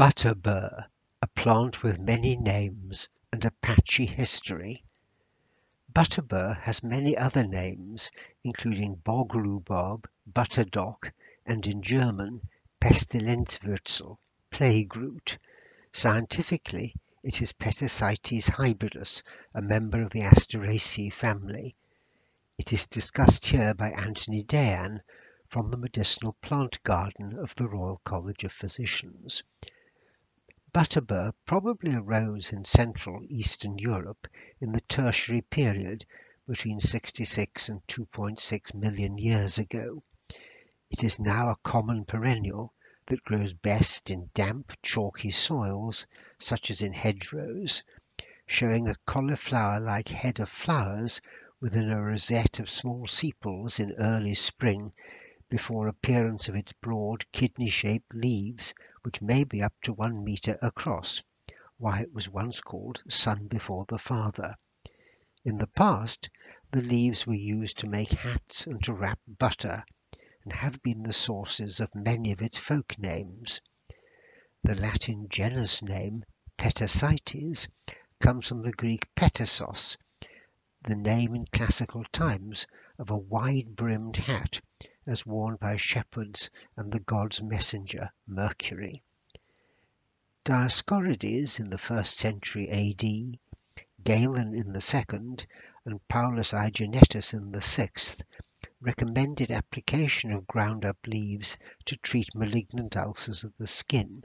Butterbur, a plant with many names and a patchy history. Butterbur has many other names, including bog rhubarb, butterdock, and in German Pestilenzwurzel (plague root). Scientifically it is Petasites hybridus, a member of the Asteraceae family. It is discussed here by Anthony Dayan from the Medicinal Plant Garden of the Royal College of Physicians. Butterbur probably arose in Central Eastern Europe in the Tertiary period between 66 and 2.6 million years ago. It is now a common perennial that grows best in damp, chalky soils, such as in hedgerows, showing a cauliflower-like head of flowers within a rosette of small sepals in early spring before appearance of its broad kidney-shaped leaves which may be up to one metre across, why it was once called Son before the Father. In the past the leaves were used to make hats and to wrap butter, and have been the sources of many of its folk names. The Latin genus name Petasites comes from the Greek petasos, the name in classical times of a wide-brimmed hat as worn by shepherds and the god's messenger, Mercury. Dioscorides in the first century A.D., Galen in the second, and Paulus Aeginetus in the sixth recommended application of ground up leaves to treat malignant ulcers of the skin.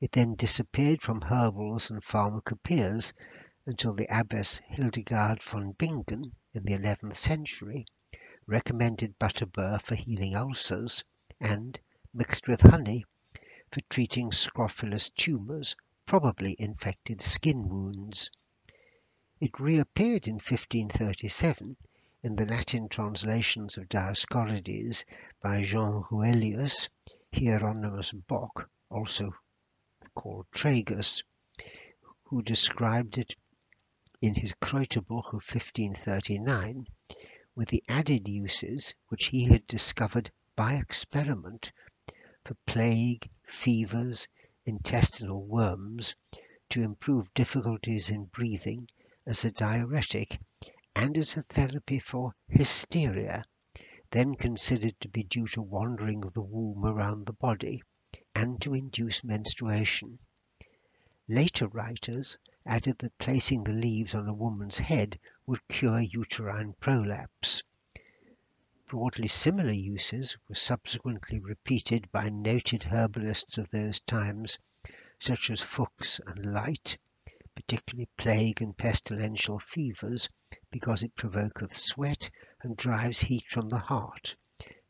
It then disappeared from herbals and pharmacopoeias until the abbess Hildegard von Bingen in the eleventh century recommended butterbur for healing ulcers, and, mixed with honey, for treating scrofulous tumours, probably infected skin wounds. It reappeared in 1537 in the Latin translations of Dioscorides by Jean Ruellius, Hieronymus Bock, also called Tragus, who described it in his Kräuterbuch of 1539 with the added uses which he had discovered by experiment for plague, fevers, intestinal worms, to improve difficulties in breathing, as a diuretic, and as a therapy for hysteria, then considered to be due to wandering of the womb around the body, and to induce menstruation. Later writers added that placing the leaves on a woman's head would cure uterine prolapse. Broadly similar uses were subsequently repeated by noted herbalists of those times, such as Fuchs and Lyte, particularly plague and pestilential fevers, because it provoketh sweat and drives heat from the heart,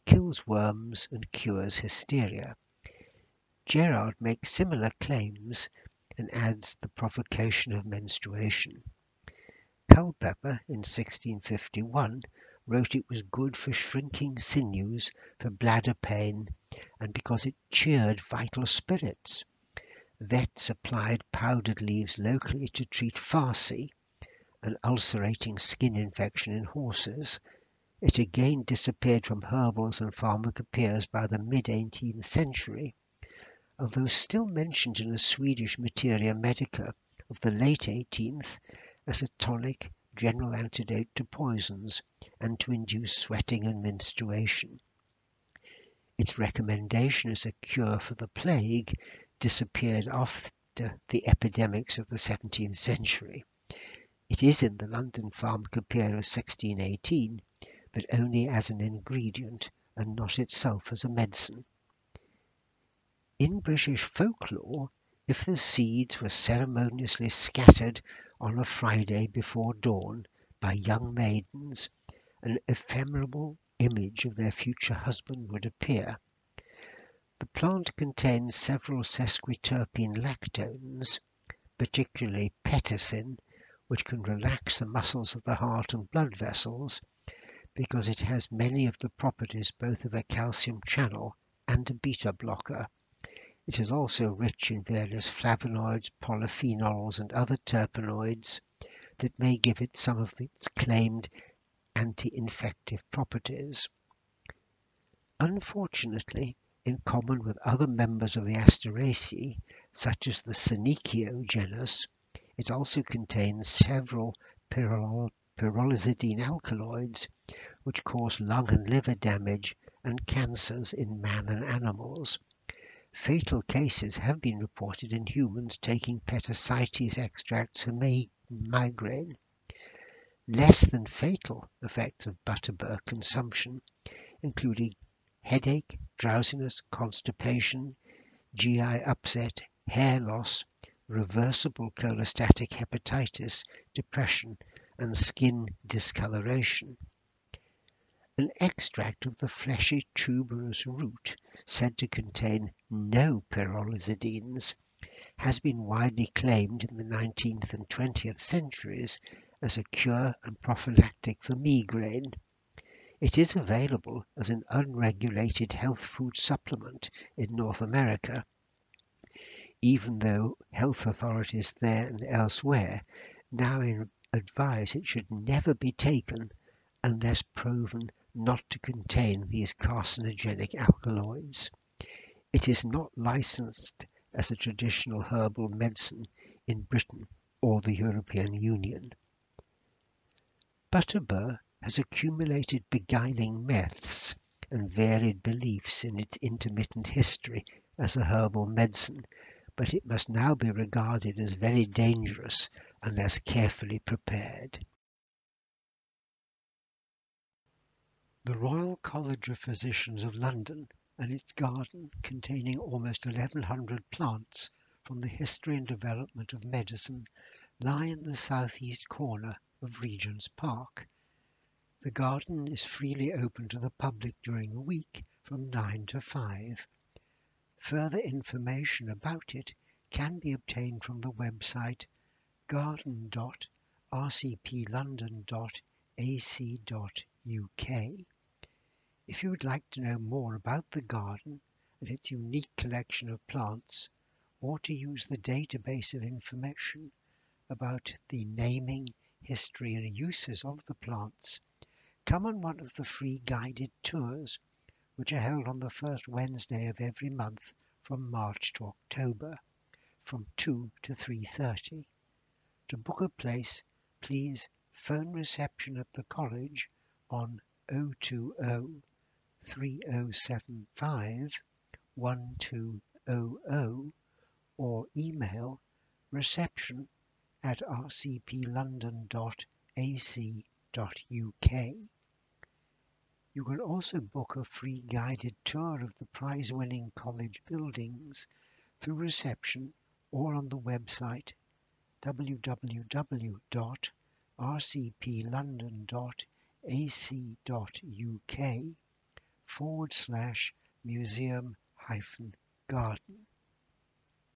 kills worms and cures hysteria. Gerard makes similar claims and adds the provocation of menstruation. Culpeper in 1651 wrote it was good for shrinking sinews, for bladder pain, and because it cheered vital spirits. Vets applied powdered leaves locally to treat farcy, an ulcerating skin infection in horses. It again disappeared from herbals and pharmacopoeias by the mid-eighteenth century although still mentioned in a Swedish Materia Medica of the late eighteenth as a tonic general antidote to poisons and to induce sweating and menstruation. Its recommendation as a cure for the plague disappeared after the epidemics of the seventeenth century. It is in the London Pharmacopoeia of 1618, but only as an ingredient and not itself as a medicine. In British folklore, if the seeds were ceremoniously scattered on a Friday before dawn by young maidens, an ephemeral image of their future husband would appear. The plant contains several sesquiterpene lactones, particularly petasin, which can relax the muscles of the heart and blood vessels, because it has many of the properties both of a calcium channel and a beta blocker. It is also rich in various flavonoids, polyphenols, and other terpenoids that may give it some of its claimed anti-infective properties. Unfortunately, in common with other members of the Asteraceae, such as the Senecio genus, it also contains several pyrrolizidine alkaloids which cause lung and liver damage and cancers in man and animals. Fatal cases have been reported in humans taking Petasites extracts for migraine. Less than fatal effects of butterbur consumption, including headache, drowsiness, constipation, GI upset, hair loss, reversible cholestatic hepatitis, depression, and skin discoloration. An extract of the fleshy tuberous root, said to contain no pyrrolizidines, has been widely claimed in the 19th and 20th centuries as a cure and prophylactic for migraine. It is available as an unregulated health food supplement in North America, even though health authorities there and elsewhere now advise it should never be taken unless proven not to contain these carcinogenic alkaloids. It is not licensed as a traditional herbal medicine in Britain or the European Union. Butterbur has accumulated beguiling myths and varied beliefs in its intermittent history as a herbal medicine, but it must now be regarded as very dangerous unless carefully prepared. The Royal College of Physicians of London and its garden containing almost 1100 plants from the history and development of medicine lie in the southeast corner of Regent's Park. The garden is freely open to the public during the week from 9 to 5. Further information about it can be obtained from the website garden.rcplondon.ac.uk. If you would like to know more about the garden and its unique collection of plants, or to use the database of information about the naming, history and uses of the plants, come on one of the free guided tours which are held on the first Wednesday of every month from March to October from 2 to 3.30. To book a place, please phone reception at the college on 020 3075 1200 or email reception at rcplondon.ac.uk. You can also book a free guided tour of the prize-winning college buildings through reception or on the website www.rcplondon.ac.uk forward slash museum hyphen garden.